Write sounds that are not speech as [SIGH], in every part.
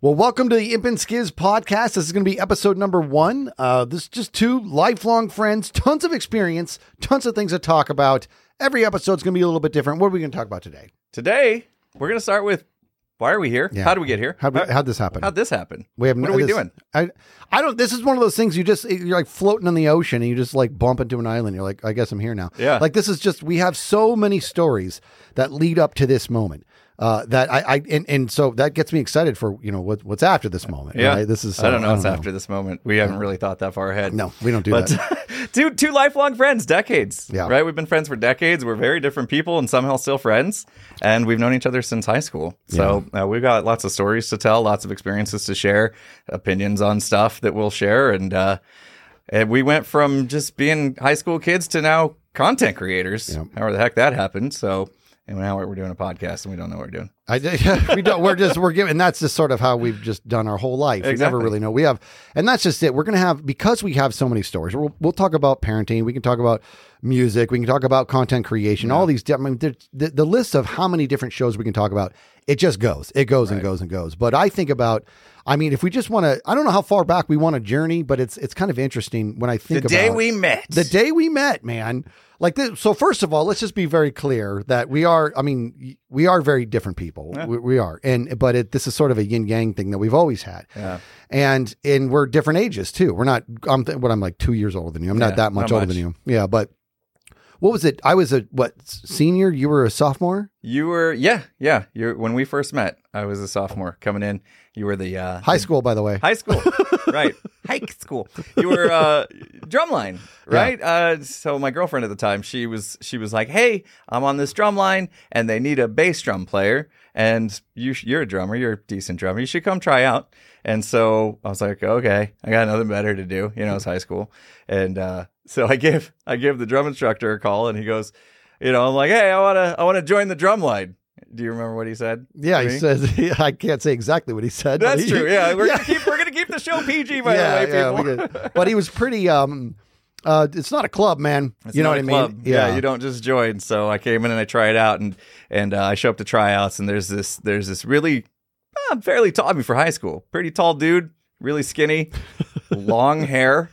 Well, welcome to the Imp and Skizz podcast. This is going to be episode number one. Uh, this is just two lifelong friends, tons of experience, tons of things to talk about. Every episode's going to be a little bit different. What are we going to talk about today? Today, we're going to start with why are we here? Yeah. How did we get here? How'd, we, how'd this happen? How'd this happen? we have what are we this- doing? I, I don't. This is one of those things you just you're like floating in the ocean and you just like bump into an island. You're like, I guess I'm here now. Yeah. Like this is just we have so many stories that lead up to this moment. Uh, that I, I and, and so that gets me excited for you know what what's after this moment. Yeah. right? This is I don't uh, know what's after this moment. We haven't really thought that far ahead. No, we don't do but that. [LAUGHS] two two lifelong friends, decades. Yeah. Right? We've been friends for decades. We're very different people and somehow still friends. And we've known each other since high school. So uh, we've got lots of stories to tell, lots of experiences to share, opinions on stuff that we'll share. And, uh, and we went from just being high school kids to now content creators. Yeah. However the heck that happened. So and now we're doing a podcast and we don't know what we're doing. I [LAUGHS] we don't. We're just we're giving. And that's just sort of how we've just done our whole life. We never really know. We have, and that's just it. We're gonna have because we have so many stories. We'll, we'll talk about parenting. We can talk about music. We can talk about content creation. All these. I mean, the the list of how many different shows we can talk about. It just goes. It goes and goes and goes. But I think about. I mean, if we just want to, I don't know how far back we want to journey, but it's it's kind of interesting when I think about The day we met. the day we met, man. Like this. So first of all, let's just be very clear that we are. I mean, we are very different people. We, we are, and but it, this is sort of a yin yang thing that we've always had. Yeah. And and we're different ages too. We're not. I'm th- what I'm like two years older than you. I'm not Yeah, that much not older much. than you. Yeah, but what was it? I was a what senior? You were a sophomore. You were, yeah, yeah. You when we first met, I was a sophomore coming in. You were the uh, High school, by the way. high school, [LAUGHS] right? High school. You were uh, drumline, right? Uh, so my girlfriend at the time, she was she was like, "Hey, I'm on this drum line, and they need a bass drum player, and you you're a drummer, you're a decent drummer. You should come try out." And so I was like, "Okay, I got nothing better to do." You know, it's high school, and uh, so I give I give the drum instructor a call, and he goes, "You know, I'm like, hey, I wanna I wanna join the drum line." Do you remember what he said? Yeah, he says. [LAUGHS] I can't say exactly what he said. That's he- true. [LAUGHS] Yeah, we're gonna keep we're gonna keep the show PG by yeah, the way, yeah, people. But he was pretty. Um, uh, it's not a club, man. [LAUGHS] It's you know what I mean? club. Yeah. you don't just join. So I came in and I tried out, and and uh, I show up to tryouts, and there's this there's this really uh, fairly tall. I mean, for high school, pretty tall dude, really skinny, long hair,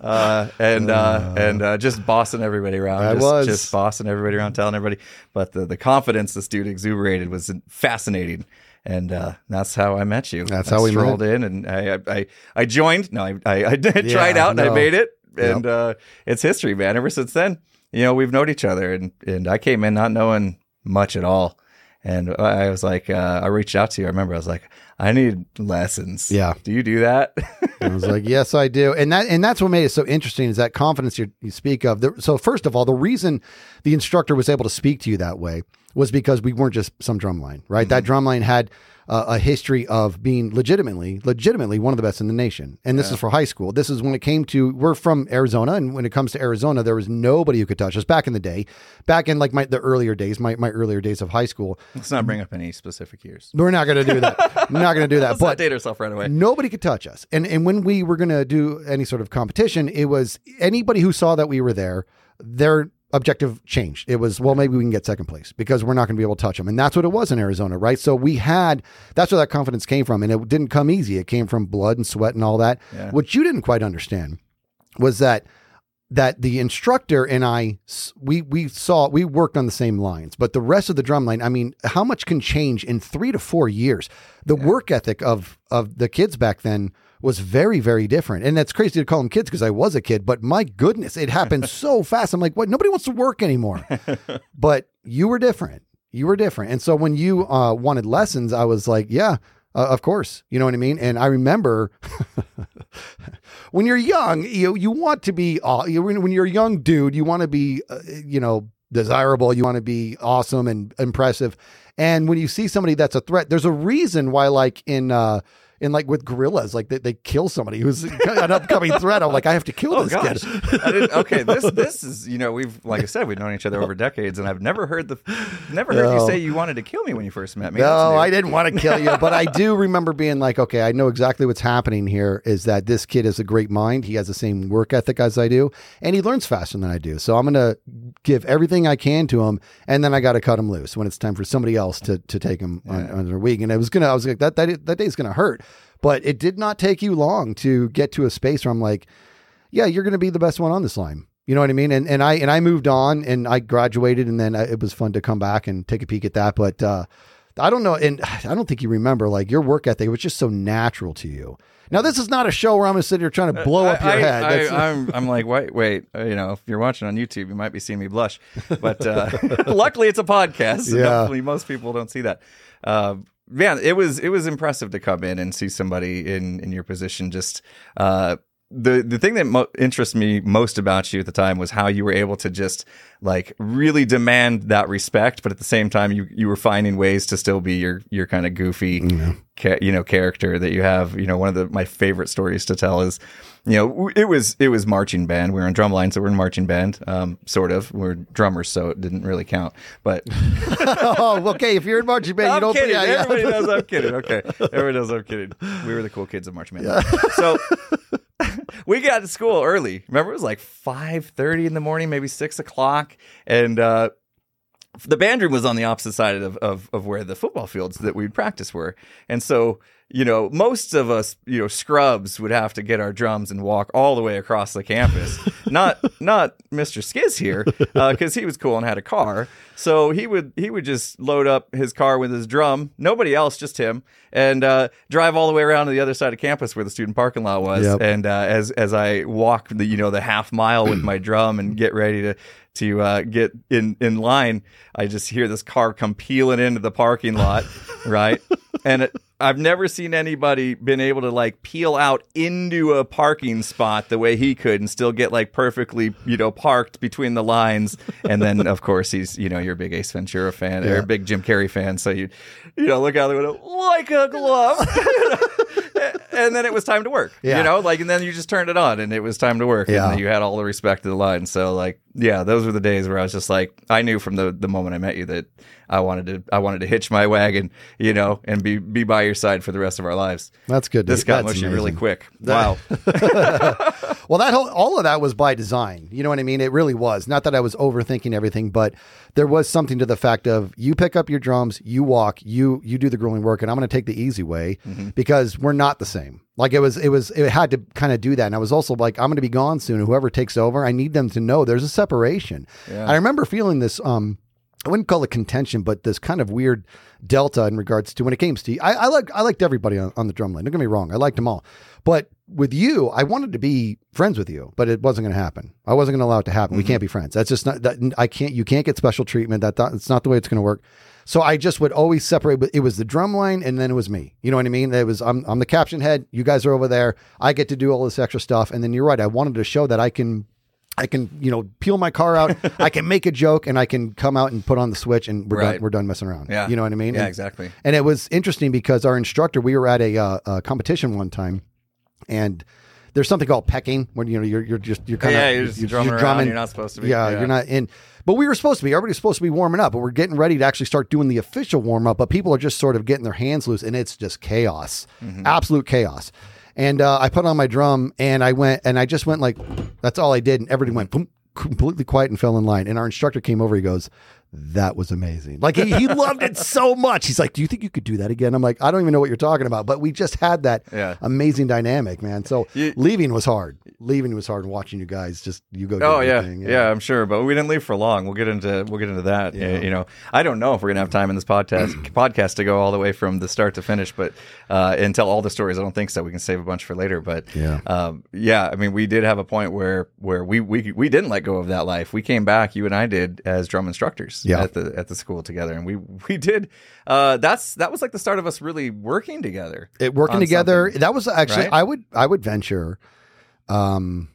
uh, and uh, and uh, just bossing everybody around. I just, was. just bossing everybody around, telling everybody. But the the confidence this dude exuberated was fascinating. And uh, that's how I met you. That's I how we met. strolled in, and I, I, I, joined. No, I, I, I [LAUGHS] did, Yeah, tried out, and no. I made it and uh, it's history, man. Ever since then, you know, we've known each other, and and I came in not knowing much at all, and I was like, uh, I reached out to you. I remember I was like, I need lessons. Yeah. do you do that? I was like, yes, I do. And that and that's what made it so interesting is that confidence you, you speak of. The, so first of all, the reason the instructor was able to speak to you that way was because we weren't just some drum line, right? That drum line had uh, a history of being legitimately, legitimately one of the best in the nation. And this is for high school. This is when it came to we're from Arizona, and when it comes to Arizona, there was nobody who could touch us back in the day, back in like my the earlier days, my my earlier days of high school. Let's not bring up any specific years. We're not going to do that. [LAUGHS] We're not going to do that. But date ourselves right away. Nobody could touch us. And and when we were going to do any sort of competition, it was anybody who saw that we were there, their objective changed. It was, well, maybe we can get second place because we're not going to be able to touch them. And that's what it was in Arizona, right? So we had, that's where that confidence came from. And it didn't come easy. It came from blood and sweat and all that. Yeah. What you didn't quite understand was that that the instructor and I we we saw we worked on the same lines, but the rest of the drum line, I mean, how much can change in 3 to 4 years? The work ethic of of the kids back then was very very different. And that's crazy to call them kids because I was a kid, but my goodness, it happened [LAUGHS] so fast. I'm like, "What? Nobody wants to work anymore." [LAUGHS] but you were different. You were different. And so when you uh, wanted lessons, I was like, yeah, uh, of course. You know what I mean? And I remember [LAUGHS] when you're young, you you want to be uh, you, when you're a young dude, you want to be uh, you know desirable, you want to be awesome and impressive. And when you see somebody that's a threat, there's a reason why like in in like with gorillas, like they, they kill somebody who's [LAUGHS] an upcoming threat. I'm like, I have to kill Oh this gosh! [LAUGHS] kid. Okay, this this is you know we've like I said we've known each other over decades, and I've never heard the never heard No. you say you wanted to kill me when you first met me. No. I didn't want to kill you, but I do remember being like, okay, I know exactly what's happening here. Is that this kid has a great mind? He has the same work ethic as I do, and he learns faster than I do. So I'm going to give everything I can to him, and then I got to cut him loose when it's time for somebody else to to take him on, on their week. And I was gonna, I was like, that that that day's gonna hurt, but it did not take you long to get to a space where I'm like, yeah, you're going to be the best one on this line. You know what I mean? And and I and I moved on and I graduated and then I, it was fun to come back and take a peek at that. But uh, I don't know, and [SIGHS] I don't think you remember like your work ethic was just so natural to you. Now this is not a show where I'm going to sit here trying to blow up your I, head. I, That's- I'm, I'm like, wait, wait. uh, you know, if you're watching on YouTube, you might be seeing me blush. [LAUGHS] But uh, [LAUGHS] luckily, it's a podcast. So Yeah. Hopefully, most people don't see that. Uh, man, it was it was impressive to come in and see somebody in in your position. Just uh, the the thing that mo- interests me most about you at the time was how you were able to just like really demand that respect, but at the same time, you you were finding ways to still be your your kind of goofy ca- you know character that you have you know one of the my favorite stories to tell is you know it was it was marching band we were in drumline so we're in marching band um sort of we're drummers so it didn't really count but [LAUGHS] [LAUGHS] oh, okay. If you're in marching band, you don't. kidding. yeah, yeah. Everybody knows I'm kidding. [LAUGHS] Okay, everybody knows I'm kidding. We were the cool kids of marching band. So we got to school early. Remember, it was like five thirty in the morning, maybe six o'clock, and uh, the band room was on the opposite side of, of of where the football fields that we'd practice were, and so. You know, most of us, you know, scrubs would have to get our drums and walk all the way across the campus. [LAUGHS] not, not Mr. Skizz here, because he was cool and had a car. So he would he would just load up his car with his drum, nobody else, just him, and uh, drive all the way around to the other side of campus where the student parking lot was. Yep. And uh, as as I walk the you know the half mile with my drum and get ready to to uh, get in in line, I just hear this car come peeling into the parking lot, right? [LAUGHS] And it, I've never seen anybody been able to like peel out into a parking spot the way he could and still get like perfectly, you know, parked between the lines. And then, of course, he's, you know, you're a big Ace Ventura fan or a big Jim Carrey fan. So you, you know, look out the window like a glove. [LAUGHS] and then it was time to work, Yeah. you know, like, and then you just turned it on and it was time to work. Yeah. And you had all the respect of the line. So like, yeah, those were the days where I was just like, I knew from the, the moment I met you that I wanted to, I wanted to hitch my wagon, you know, and be, be by your side for the rest of our lives. That's good. This got that's mushy really quick. Wow. [LAUGHS] [LAUGHS] Well, that whole all of that was by design. You know what I mean? It really was. Not that I was overthinking everything, but there was something to the fact of you pick up your drums, you walk, you you do the grueling work, and I'm going to take the easy way because we're not the same. Like it was, it was, it had to kind of do that. And I was also like, I'm going to be gone soon. Whoever takes over, I need them to know there's a separation. I remember feeling this. um I wouldn't call it contention, but this kind of weird delta in regards to when it came to I, I like I liked everybody on, on the drum line. Don't get me wrong, I liked them all. But with you, I wanted to be friends with you, but it wasn't going to happen. I wasn't going to allow it to happen. We can't mm-hmm. be friends. That's just not that I can't. You can't get special treatment. That that's not the way it's going to work. So I just would always separate. But it was the drum line, and then it was me. You know what I mean? It was I'm I'm the caption head. You guys are over there. I get to do all this extra stuff, and then you're right. I wanted to show that I can I can, you know, peel my car out. [LAUGHS] I can make a joke and I can come out and put on the switch and we're Right. done. We're done messing around. Yeah. You know what I mean? Yeah, And- exactly. And it was interesting because our instructor, we were at a, uh, a competition one time and there's something called pecking when, you know, you're, you're just, you're kind of, Yeah, you're just drumming around, you're not supposed to be. Yeah, Yeah. You're not in, but we were supposed to be, everybody's supposed to be warming up, but we're getting ready to actually start doing the official warm up, but people are just sort of getting their hands loose and it's just chaos, Mm-hmm. absolute chaos. And uh, I put on my drum and I went and I just went like, that's all I did. And everybody went boom, completely quiet and fell in line. And our instructor came over. He goes, that was amazing. Like he, he loved it so much. He's like, do you think you could do that again? I'm like, I don't even know what you're talking about, but we just had that Yeah. amazing dynamic, man. So You- leaving was hard. Leaving was hard. and Watching you guys just, you go. do Oh yeah. everything. yeah, I'm sure, but we didn't leave for long. We'll get into we'll get into that. Yeah. You know, I don't know if we're gonna have time in this podcast [CLEARS THROAT] podcast to go all the way from the start to finish, but uh, and tell all the stories. I don't think so. We can save a bunch for later. But Yeah. um, yeah. I mean, we did have a point where where we we we didn't let go of that life. We came back. You and I did as drum instructors. Yeah. At the at the school together, and we [LAUGHS] we did. Uh, that's that was like the start of us really working together. it working together that was actually right? i would i would venture um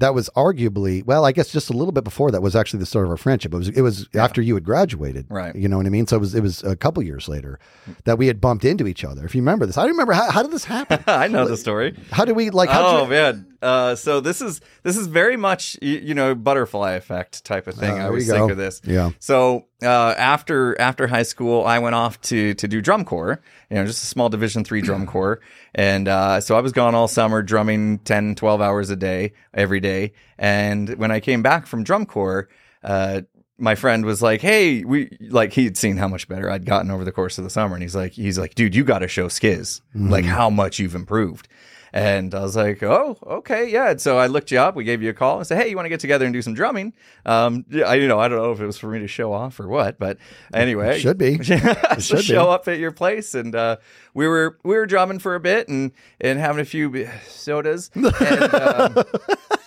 that was arguably well, I guess just a little bit before that was actually the start of our friendship. It was it was after you had graduated, Right. You know what I mean? So it was it was a couple years later that we had bumped into each other. If you remember this, I don't remember how, how did this happen. [LAUGHS] I know the story. How did we like? How'd Oh you, man, uh, so this is this is very much you, you know butterfly effect type of thing. Uh, I always think go. of this. Yeah. So uh, after after high school, I went off to to do drum corps. You know, just a small Division three drum [CLEARS THROAT] corps, and uh, so I was gone all summer, drumming 10, 12 hours a day every day. And when I came back from drum corps, uh, my friend was like, "Hey, we like he'd seen how much better I'd gotten over the course of the summer, and he's like, he's like, dude, you got to show Skizz like how much you've improved." And I was like, "Oh, okay, yeah." And so I looked you up. We gave you a call and said, "Hey, you want to get together and do some drumming?" Um, yeah, I you know I don't know if it was for me to show off or what, but anyway, Should be. [LAUGHS] so should be. show up at your place, and uh, we were we were drumming for a bit and and having a few sodas. And, um, [LAUGHS]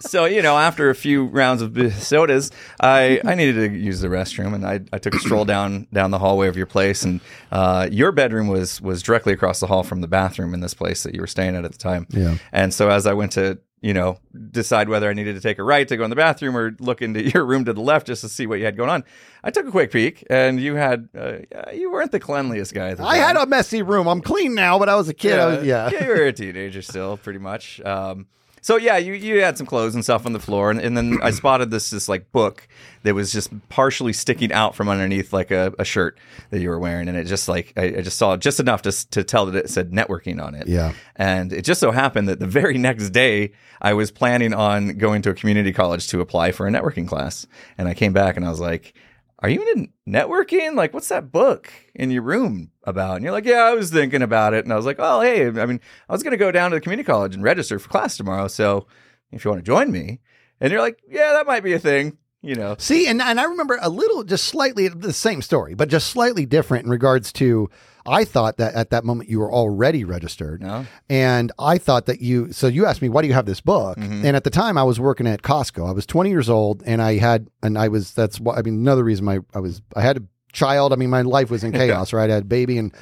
so you know, after a few rounds of [LAUGHS] sodas, I, I needed to use the restroom, and I, I took a stroll down down the hallway of your place, and uh, your bedroom was was directly across the hall from the bathroom in this place that you were staying at at the time. Yeah. And so as I went to you know decide whether I needed to take a right to go in the bathroom or look into [LAUGHS] your room to the left just to see what you had going on, I took a quick peek, and you had uh, you weren't the cleanliest guy. The I had a messy room. I'm clean now, but I was a kid. I was, yeah. you were a teenager still, pretty much. Um, so yeah, you, you had some clothes and stuff on the floor, and, and then I [CLEARS THROAT] spotted this this like book that was just partially sticking out from underneath like a, a shirt that you were wearing, and it just like I, I just saw just enough to to tell that it said networking on it. Yeah. and it just so happened that the very [LAUGHS] next day I was planning on going to a community college to apply for a networking class, and I came back and I was like. Are you into networking? Like, what's that book in your room about? And you're like, yeah, I was thinking about it. And I was like, oh, hey, I mean, I was going to go down to the community college and register for class tomorrow. So if you want to join me, and you're like, yeah, that might be a thing, you know. See, and and I remember a little, just slightly the same story, but just slightly different in regards to. I thought that at that moment you were already registered, No? and I thought that you. So you asked me, "Why do you have this book?" Mm-hmm. And at the time, I was working at Costco. I was 20 years old, and I had, and I was. That's why. I mean, another reason my I was. I had a child. I mean, my life was in [LAUGHS] chaos, right? I had a baby, and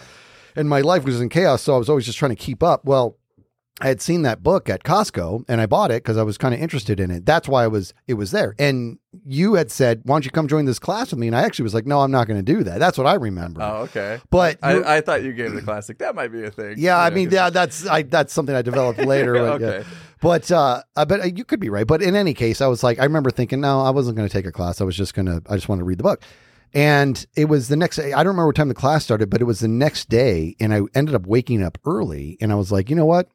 and my life was in chaos. So I was always just trying to keep up. Well, I had seen that book at Costco and I bought it because I was kind of interested in it. That's why I was it was there. And you had said, "Why don't you come join this class with me?" And I actually was like, "No, I'm not going to do that." That's what I remember. Oh, okay. But I, I thought you gave the classic. That might be a thing. yeah, I You know, mean, yeah, that's I that's something I developed later. But, yeah. Okay. but uh, uh, but uh, you could be right. But in any case, I was like, I remember thinking, no, I wasn't going to take a class. I was just going to, I just wanted to read the book. And it was the next. I don't remember what time the class started, but it was the next day, and I ended up waking up early. And I was like, you know what?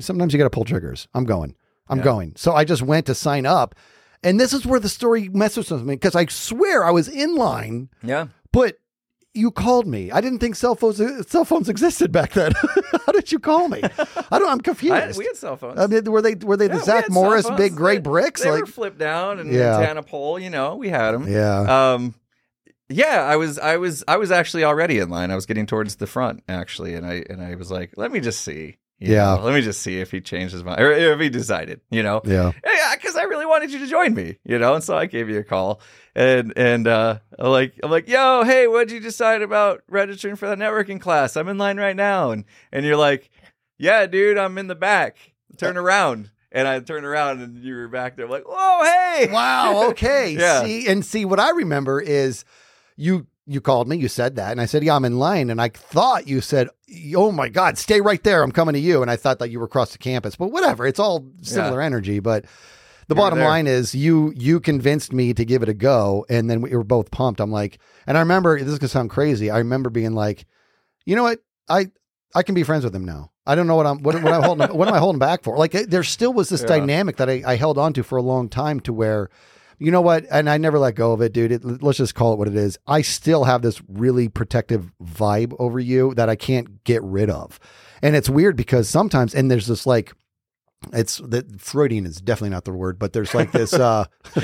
Sometimes you got to pull triggers. I'm going. I'm Yeah. going. So I just went to sign up. And this is where the story messes with me because I swear I was in line, Yeah. but you called me. I didn't think cell phones cell phones existed back then. [LAUGHS] How did you call me? I don't. I'm [LAUGHS] confused. I, we had cell phones. I mean, were they were they Yeah, the Zach Morris big gray They- bricks? They like, were flipped down and Yeah. antenna pole. You know, we had them. yeah, Um, yeah, I was, I was, I was actually already in line. I was getting towards the front actually, and I and I was like, let me just see. You Yeah. know, let me just see if he changed his mind or if he decided. You know. yeah. Yeah, because I really wanted you to join me, you know, and so I gave you a call, and and uh, I'm like I'm like, yo, hey, what'd you decide about registering for the networking class? I'm in line right now, and and you're like, yeah, dude, I'm in the back. Turn around, and I turned around, and you were back there, I'm like, whoa, hey, Wow. Okay. [LAUGHS] Yeah. See, and see what I remember is you you called me. You said that, and I said, yeah, I'm in line, and I thought you said, oh my god, stay right there. I'm coming to you, and I thought that you were across the campus, but whatever. It's all similar energy, but. The You bottom line is you you convinced me to give it a go, and then we were both pumped. I'm like, and I remember this is gonna sound crazy. I remember being like, you know what, I I can be friends with him now. I don't know what I'm what, what I'm holding what am I holding back for? Like eh, there still was this Yeah. dynamic that I, I held on to for a long time to where, you know what, and I never let go of it, dude. It, let's just call it what it is. I still have this really protective vibe over you that I can't get rid of, and it's weird because sometimes and there's this like. It's that Freudian is definitely not the word, but there's like this. uh [LAUGHS]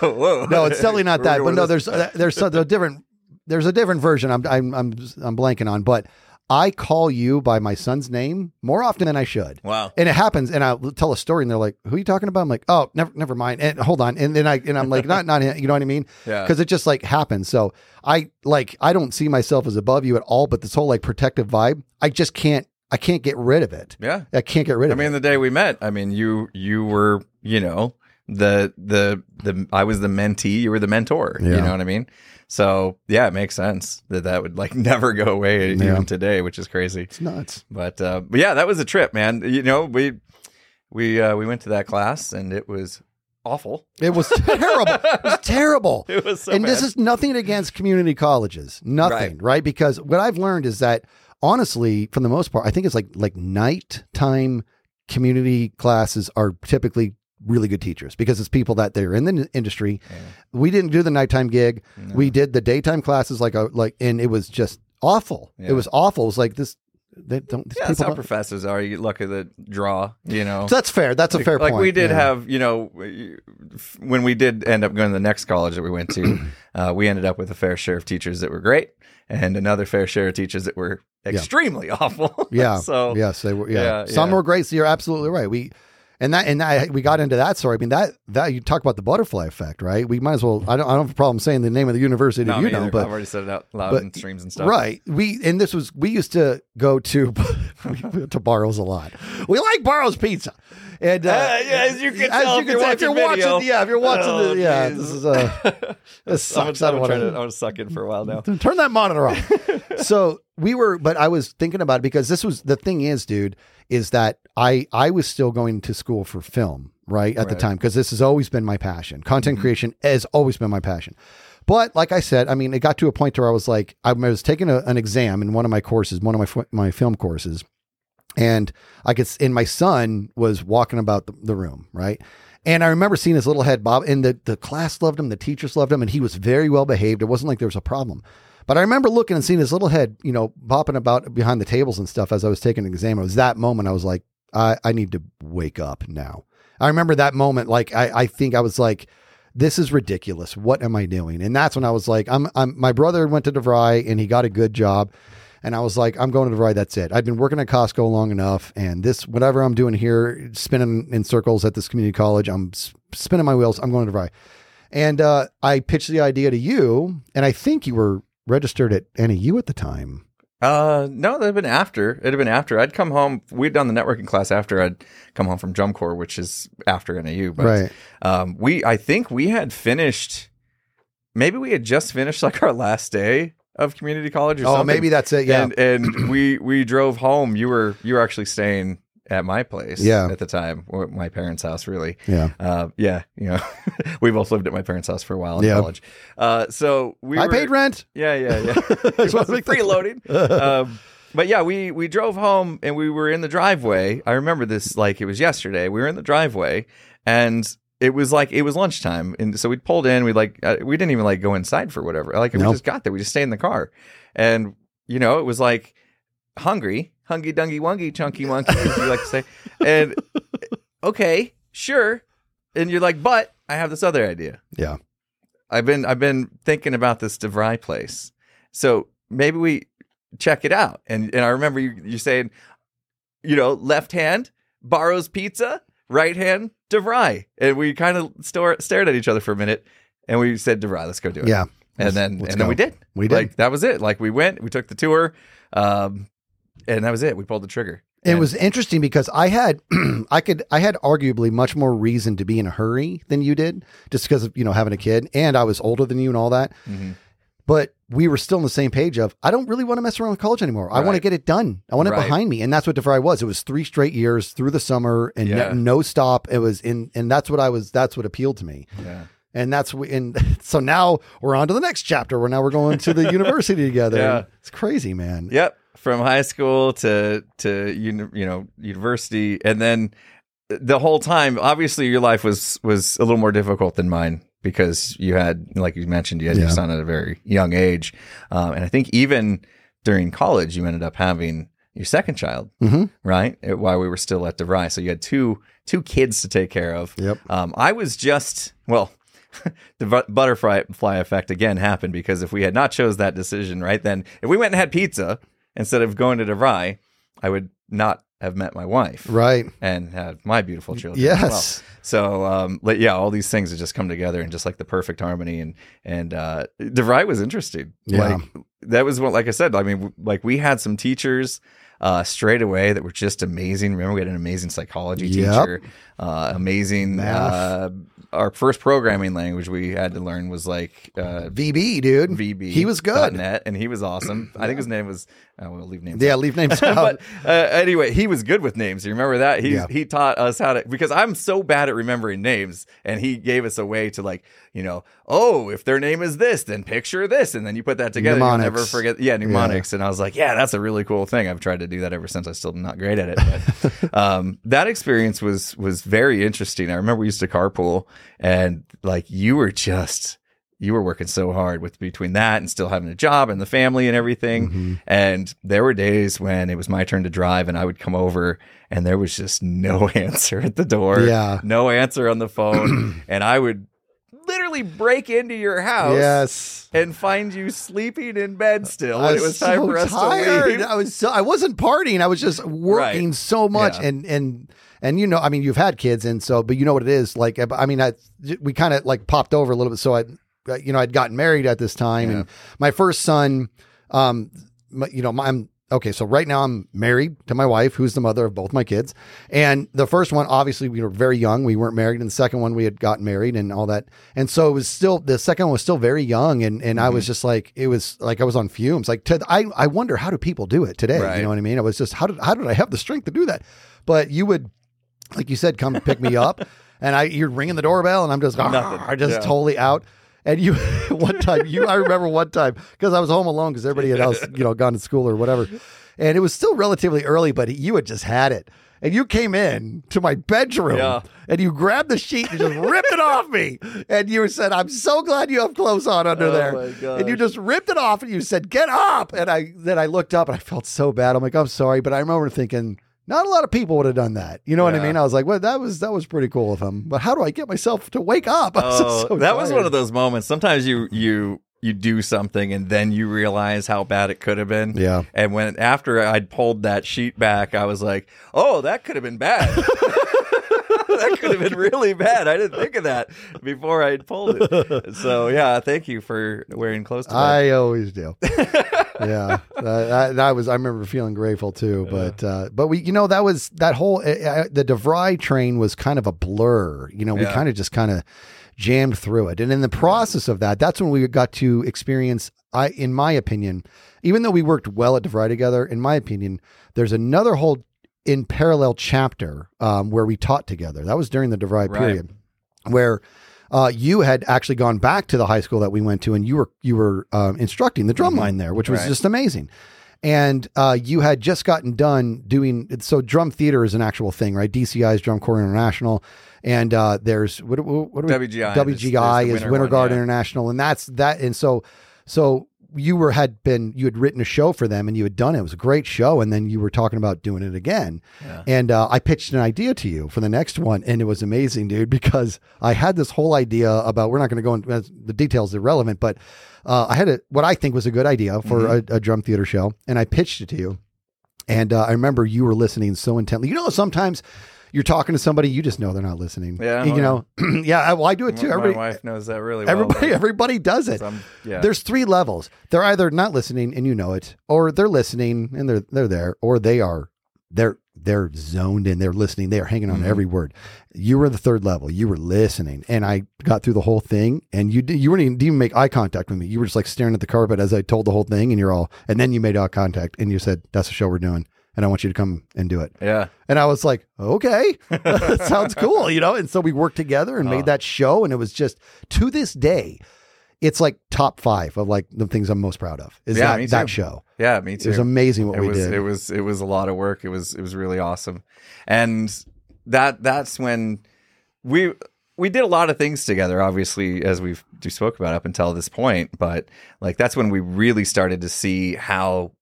whoa, no, it's definitely not that. But no, there's uh, there's some- there's a different there's a different version. I'm I'm I'm I'm blanking on, but I call you by my son's name more often than I should. wow. And it happens, and I'll tell a story, and they're like, "Who are you talking about?" I'm like, "Oh, never, never mind." And hold on, and then I and I'm like, "Not, not you know what I mean? Yeah. Because it just like happens. So I like I don't see myself as above you at all, but this whole like protective vibe, I just can't. I can't get rid of it. Yeah. I can't get rid of it. I mean, it. the day we met, I mean, you you were, you know, the the the I was the mentee, you were the mentor. You know what I mean? So yeah, it makes sense that that would like [LAUGHS] never go away Yeah. even today, which is crazy. It's nuts. But uh, but yeah, that was a trip, man. You know, we we uh, we went to that class and it was awful. It was [LAUGHS] terrible. It was terrible. It was so and this is nothing against community colleges. Nothing, right. Because what I've learned is that honestly, for the most part, I think it's like like nighttime community classes are typically really good teachers because it's people that they're in the n- industry. We didn't do the nighttime gig. We did the daytime classes like a like and it was just awful. Yeah. It was awful. It was like this they don't these yeah, that's how don't- professors are. You look at the draw, you know. So [LAUGHS] that's fair. That's a fair like point. we did Yeah. have, you know, when we did end up going to the next college that we went to, [CLEARS THROAT] uh, we ended up with a fair share of teachers that were great, and another fair share of teachers that were extremely [LAUGHS] awful. Yeah. [LAUGHS] so yes, they were. Yeah, Yeah, some yeah. were great. So you're absolutely right. We and that and that we got into that story. I mean that that you talk about the butterfly effect, right? We might as well. I don't. I don't have a problem saying the name of the university no, you know, either. but I've already said it out loud but- in streams and stuff. right. We and this was we used to go to [LAUGHS] to Barro's a lot. We like Barro's pizza. And uh, Uh, yeah, as you can tell if you're tell, if you're watching video. watching, yeah, if you're watching, Oh, the, yeah, geez. this is uh, [LAUGHS] this I'm, sucks. I don't I'm, trying wanna- to, I'm gonna suck in for a while now. Turn that monitor off. [LAUGHS] so we were, but I was thinking about it because this was the thing is, dude, is that I I was still going to school for film, right, at the time because this has always been my passion. Content mm-hmm. creation has always been my passion. But like I said, I mean, it got to a point where I was like, I was taking a, an exam in one of my courses, one of my my film courses, and I could, and my son was walking about the, the room, right. And I remember seeing his little head bob, and the, the class loved him, the teachers loved him, and he was very well behaved. It wasn't like there was a problem. But I remember looking and seeing his little head, you know, bopping about behind the tables and stuff as I was taking an exam. It was that moment I was like, I, I need to wake up now. I remember that moment, like I, I think I was like, this is ridiculous. What am I doing? And that's when I was like, I'm, I'm my brother went to DeVry and he got a good job. And I was like, I'm going to DeVry. That's it. I've been working at Costco long enough. And this, whatever I'm doing here, spinning in circles at this community college, I'm spinning my wheels. I'm going to DeVry. And uh, I pitched the idea to you. And I think you were registered at NAU at the time. Uh, no, that'd been after. It'd have been after. I'd come home. We'd done the networking class after I'd come home from drum corps, which is after NAU. But Right. um, we, I think we had finished. Maybe we had just finished like our last day of community college or Oh, something. maybe that's it. Yeah. And and we we drove home. You were you were actually staying at my place. Yeah. At the time, or my parents' house, really. yeah. Uh, yeah. You know, [LAUGHS] we both lived at my parents' house for a while in Yeah. college. Uh, so we I were, paid rent. Yeah, yeah, yeah. [LAUGHS] [LAUGHS] it wanna was make that freeloading. um, but yeah, we we drove home and we were in the driveway. I remember this like it was yesterday. We were in the driveway and it was like it was lunchtime, and so we pulled in. We like uh, we didn't even like go inside for whatever. Like we just got there. We just stayed in the car, and you know it was like hungry, hungy dungy wungy chunky monkey, as you like to say. And okay, sure. And you're like, but I have this other idea. Yeah. I've been I've been thinking about this DeVry place. So maybe we check it out. And and I remember you you saying, you know, left hand Barro's pizza, right hand DeVry. And we kind of stor- stared at each other for a minute and we said DeVry, let's go do it. Yeah. And then and then we did. We did. Like that was it. Like we went, we took the tour, um, and that was it. We pulled the trigger. It was interesting because I had, [CLEARS THROAT] I could, I had arguably much more reason to be in a hurry than you did, just because of you know having a kid, and I was older than you and all that. Mhm. But we were still on the same page of I don't really want to mess around with college anymore. I want to get it done. I want it behind me, and that's what DeVry was. It was three straight years through the summer and Yeah. no, no stop. It was in, and that's what I was. That's what appealed to me. yeah. And that's and [LAUGHS] so now we're on to the next chapter where now we're going to the [LAUGHS] university together. Yeah. It's crazy, man. Yep, from high school to to uni- you know university, and then the whole time, obviously, your life was was a little more difficult than mine because you had, like you mentioned, you had your son at a very young age, um, and I think even during college, you ended up having your second child, hmm right? Uh, While we were still at DeVry, so you had two two kids to take care of. Yep. Um, I was just well. [LAUGHS] the bu- butterfly effect again happened because if we had not chose that decision right then, if we went and had pizza instead of going to DeVry, I would not have met my wife Right. and had my beautiful children. as well. Yes. So, um, like, yeah, all these things have just come together in just like the perfect harmony. And and uh, DeVry was interesting. Yeah. Like that was what, like I said, I mean, w- like we had some teachers uh, straight away that were just amazing. Remember, we had an amazing psychology Yep. teacher, uh, amazing. Uh, our first programming language we had to learn was like uh, VB, dude. VB. He was good. .net, and he was awesome. I think his name was. Oh, we'll leave names. Yeah, leave names [LAUGHS] out. but uh, anyway, he was good with names. You remember that? He Yeah. he taught us how to because I'm so bad at remembering names, and he gave us a way to like you know, oh, if their name is this, then picture this, and then you put that together. Mnemonics. never forget. Yeah, mnemonics. And I was like, yeah, that's a really cool thing. I've tried to do that ever since. I'm still not great at it, but [LAUGHS] um, that experience was was very interesting. I remember we used to carpool, and like you were just you were working so hard with between that and still having a job and the family and everything. Mm-hmm. And there were days when it was my turn to drive and I would come over and there was just no [LAUGHS] answer at the door. Yeah. No answer on the phone. [CLEARS THROAT] and I would literally break into your house yes. and find you sleeping in bed still. I when it was time for us tired. to leave. I was so I wasn't partying. I was just working Right. so much, Yeah. and and and you know, I mean, you've had kids, and so, but you know what it is. Like, I mean, I we kind of like popped over a little bit. So I, you know, I'd gotten married at this time, and my first son, um, my, you know, my, I'm okay. So right now I'm married to my wife, who's the mother of both my kids, and the first one, obviously, we were very young. We weren't married, and the second one, we had gotten married, and all that. And so it was still the second one was still very young, and and I was just like, it was like I was on fumes. Like, to, I I wonder how do people do it today? Right. You know what I mean? I was just how did how did I have the strength to do that? But you would like you said, come pick me up, [LAUGHS] and I you're ringing the doorbell, and I'm just Nothing. [LAUGHS] "Arr," just Yeah. totally out. And you [LAUGHS] one time you I remember one time because I was home alone because everybody had else you know gone to school or whatever, and it was still relatively early, but you had just had it. And you came in to my bedroom Yeah. and you grabbed the sheet and just ripped it off me. And you said, I'm so glad you have clothes on under Oh there. And you just ripped it off and you said, Get up. And I then I looked up and I felt so bad. I'm like, I'm sorry. But I remember thinking, not a lot of people would have done that. You know what I mean? I was like, well, that was that was pretty cool of him. But how do I get myself to wake up? [LAUGHS] Oh, so that was one of those moments. Sometimes you you you do something and then you realize how bad it could have been. Yeah. And when after I'd pulled that sheet back, I was like, "Oh, that could have been bad. [LAUGHS] [LAUGHS] that could have been really bad. I didn't think of that before I pulled it." So yeah, thank you for wearing clothes to. I always do. [LAUGHS] yeah, that, that was. I remember feeling grateful too. But uh, but we, you know, that was that whole uh, the DeVry train was kind of a blur. You know, we Yeah. kind of just kind of jammed through it, and in the process of that, that's when we got to experience. I, in my opinion, even though we worked well at DeVry together, in my opinion, there's another whole in parallel chapter um, where we taught together. That was during the DeVry Right. period, where uh, you had actually gone back to the high school that we went to, and you were you were um, instructing the drum line there, which was Right. just amazing. And uh, you had just gotten done doing so. Drum theater is an actual thing, right? DCI's Drum Corps International, and uh, there's what, what, we, WGI. WGI is the Winter one, Guard yeah. International, and that's that. And so, so you were had been you had written a show for them, and you had done it. It was a great show, and then you were talking about doing it again. Yeah. And uh, I pitched an idea to you for the next one, and it was amazing, dude, because I had this whole idea about. We're not going to go into the details; irrelevant, but uh, I had a what I think was a good idea for Mm-hmm. a, a drum theater show, and I pitched it to you. And uh, I remember you were listening so intently. You know, sometimes you're talking to somebody, you just know they're not listening. Yeah, you know, [CLEARS THROAT] yeah. I- Well, I do it too. My Everybody, wife knows that really well. everybody, everybody does it. yeah. There's three levels. They're either not listening and you know it, or they're listening and they're they're there, or they are they're they're zoned in. They're listening. They are hanging on Mhm. every word. You were the third level. You were listening, and I got through the whole thing. And you you weren't even, didn't even make eye contact with me. You were just like staring at the carpet as I told the whole thing, and you're all. And then you made eye contact, and you said, "That's the show we're doing." And I want you to come and do it. yeah. And I was like, okay, [LAUGHS] that sounds cool, you know? And so we worked together and Oh. made uh-huh. that show. And it was just to this day, it's like top five of like the things I'm most proud of is Yeah, that, that show. Yeah, me too. It was amazing what it we was did. it was it was a lot of work. It was it was really awesome, and that that's when we we did a lot of things together. Obviously, as we've we spoke about up until this point, but like that's when we really started to see how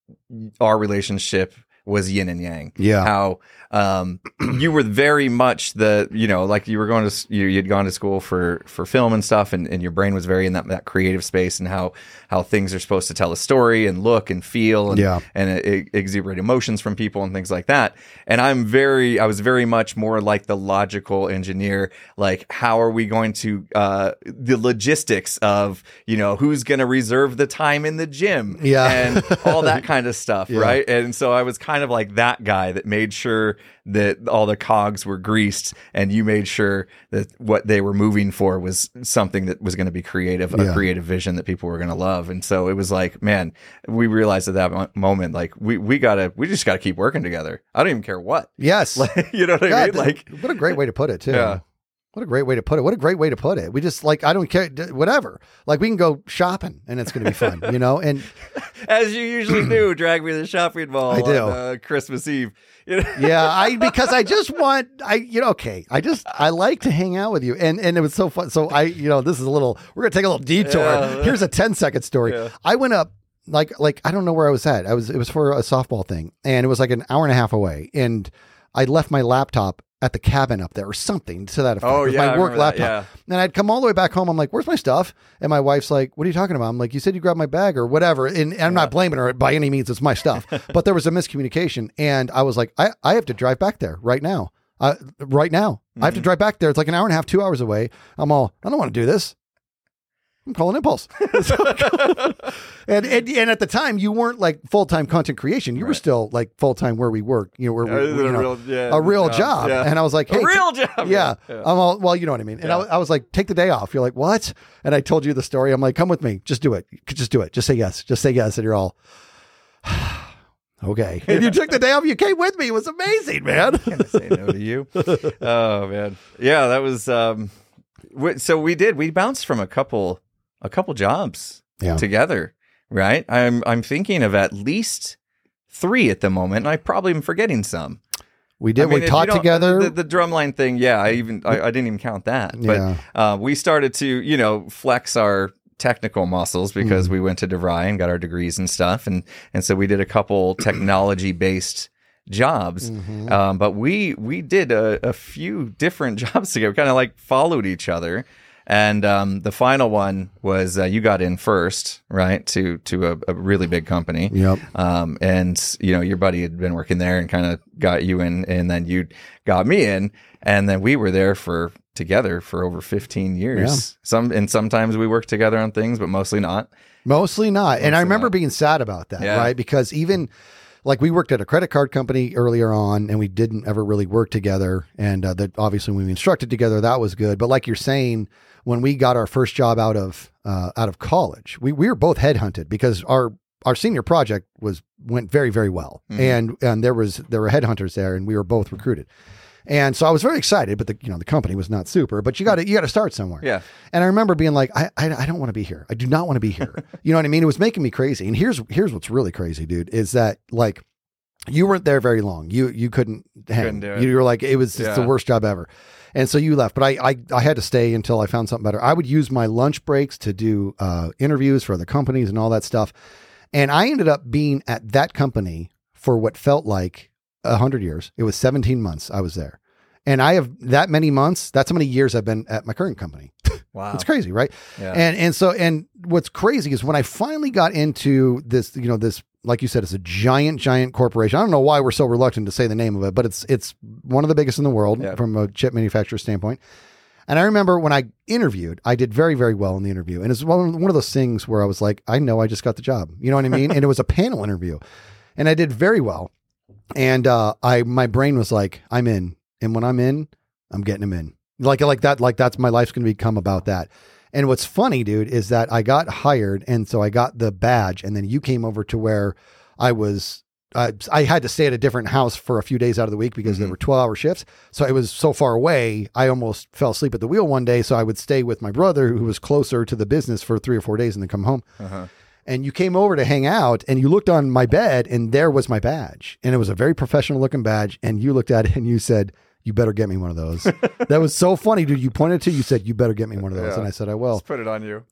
our relationship was yin and yang. Yeah. how um, [CLEARS THROAT] you were very much the you know like you were going to you you'd gone to school for for film and stuff, and, and your brain was very in that, that creative space and how how things are supposed to tell a story and look and feel and Yeah. and it, it exuberate emotions from people and things like that. And I'm very, I was very much more like the logical engineer. Like, how are we going to, uh, the logistics of, you know, who's going to reserve the time in the gym Yeah. and all that [LAUGHS] kind of stuff. Yeah. Right. And so I was kind kind of like that guy that made sure that all the cogs were greased and you made sure that what they were moving for was something that was going to be creative, Yeah. a creative vision that people were going to love. And so it was like, man, we realized at that moment, like we, we gotta, we just gotta keep working together. I don't even care what, Yes. [LAUGHS] like, you know what I God, mean? Like, what a great way to put it too. Yeah. What a great way to put it. What a great way to put it. We just like I don't care whatever. Like we can go shopping and it's going to be fun, you know? And [LAUGHS] as you usually do, [CLEARS THROAT] drag me to the shopping mall I do. on uh, Christmas Eve. [LAUGHS] Yeah, I [LAUGHS] because I just want I you know okay. I just I like to hang out with you. And and it was so fun. So I you know, this is a little we're going to take a little detour. Yeah. Here's a 10 second story. Yeah. I went up like like I don't know where I was at. I was it was for a softball thing and it was like an hour and a half away and I left my laptop at the cabin up there or something to that effect. Oh, yeah, my work remember that, laptop. And I'd come all the way back home. I'm like, "Where's my stuff?" And my wife's like, "What are you talking about?" I'm like, "You said you grabbed my bag or whatever." And, and I'm not blaming her by any means. It's my stuff. [LAUGHS] but there was a miscommunication, and I was like, "I, I have to drive back there right now. Uh, right now, I have Mm-hmm. to drive back there. It's like an hour and a half, two hours away. I'm all, I don't want to do this. I'm calling Impulse. [LAUGHS] and, and and at the time, you weren't like full time content creation. You were still like full time where we work. You know, where we, Uh, you a know, real, yeah, a real job. yeah. And I was like, hey, a real job. yeah. I'm all, well, you know what I mean. And I. I was like, take the day off. You're like, what? And I told you the story. I'm like, come with me. Just do it. Just do it. Just say yes. Just say yes. And you're all, [SIGHS] okay. [LAUGHS] And you took the day off. You came with me. It was amazing, man. [LAUGHS] gonna say no to you. Oh man, yeah, that was. Um, so we did. We bounced from a couple, a couple jobs Yeah. together, right? I'm I'm thinking of at least three at the moment. And I probably am forgetting some. We did. I mean, we taught together. The, the drumline thing, yeah. I even I, I didn't even count that. Yeah. But uh, we started to, you know, flex our technical muscles because we went to DeVry and got our degrees and stuff, and and so we did a couple [CLEARS THROAT] technology based jobs. Mm-hmm. Um, but we we did a, a few different [LAUGHS] jobs together, kind of like followed each other. And um, the final one was uh, you got in first, right? To to a, a really big company. Yep. Um, and you know, your buddy had been working there and kind of got you in, and then you got me in, and then we were there for together for over 15 years. Some and sometimes we worked together on things, but mostly not. Mostly not. and I remember not. being sad about that, Yeah. right? Because even like we worked at a credit card company earlier on and we didn't ever really work together. And uh, that obviously when we instructed together, that was good. But like you're saying, when we got our first job out of uh, out of college, we, we were both headhunted because our our senior project was went very very well, Mhm. and and there was there were headhunters there, and we were both recruited. And so I was very excited, but the you know the company was not super. But you got to you got to start somewhere. Yeah. And I remember being like, I, I, I don't want to be here. I do not want to be here. [LAUGHS] you know what I mean? It was making me crazy. And here's here's what's really crazy, dude, is that like you weren't there very long. You you couldn't hang. Couldn't do it. You were like, it was it's the worst job ever. And so you left, but I, I I had to stay until I found something better. I would use my lunch breaks to do uh, interviews for other companies and all that stuff. And I ended up being at that company for what felt like a hundred years. It was 17 months I was there. And I have that many months. That's how many years I've been at my current company. [LAUGHS] Wow. It's crazy, right? Yeah. And and so and what's crazy is when I finally got into this, you know, this like you said, it's a giant, giant corporation. I don't know why we're so reluctant to say the name of it, but it's it's one of the biggest in the world from a chip manufacturer standpoint. And I remember when I interviewed, I did very, very well in the interview. And it's one of those things where I was like, I know I just got the job. You know what I mean? and it was a panel interview. And I did very well. And uh, I my brain was like, I'm in. And when I'm in, I'm getting them in. Like like that, like that's my life's gonna become about that. And what's funny, dude, is that I got hired, and so I got the badge, and then you came over to where I was. Uh, I had to stay at a different house for a few days out of the week because there Mhm. were twelve hour shifts. So I was so far away, I almost fell asleep at the wheel one day. So I would stay with my brother, who was closer to the business, for three or four days, and then come home Uh-huh. And you came over to hang out and you looked on my bed and there was my badge. And it was a very professional looking badge. And you looked at it and you said you better get me one of those [LAUGHS] that was so funny dude you pointed to you said you better get me one of those Yeah. and i said i will Let's put it on you.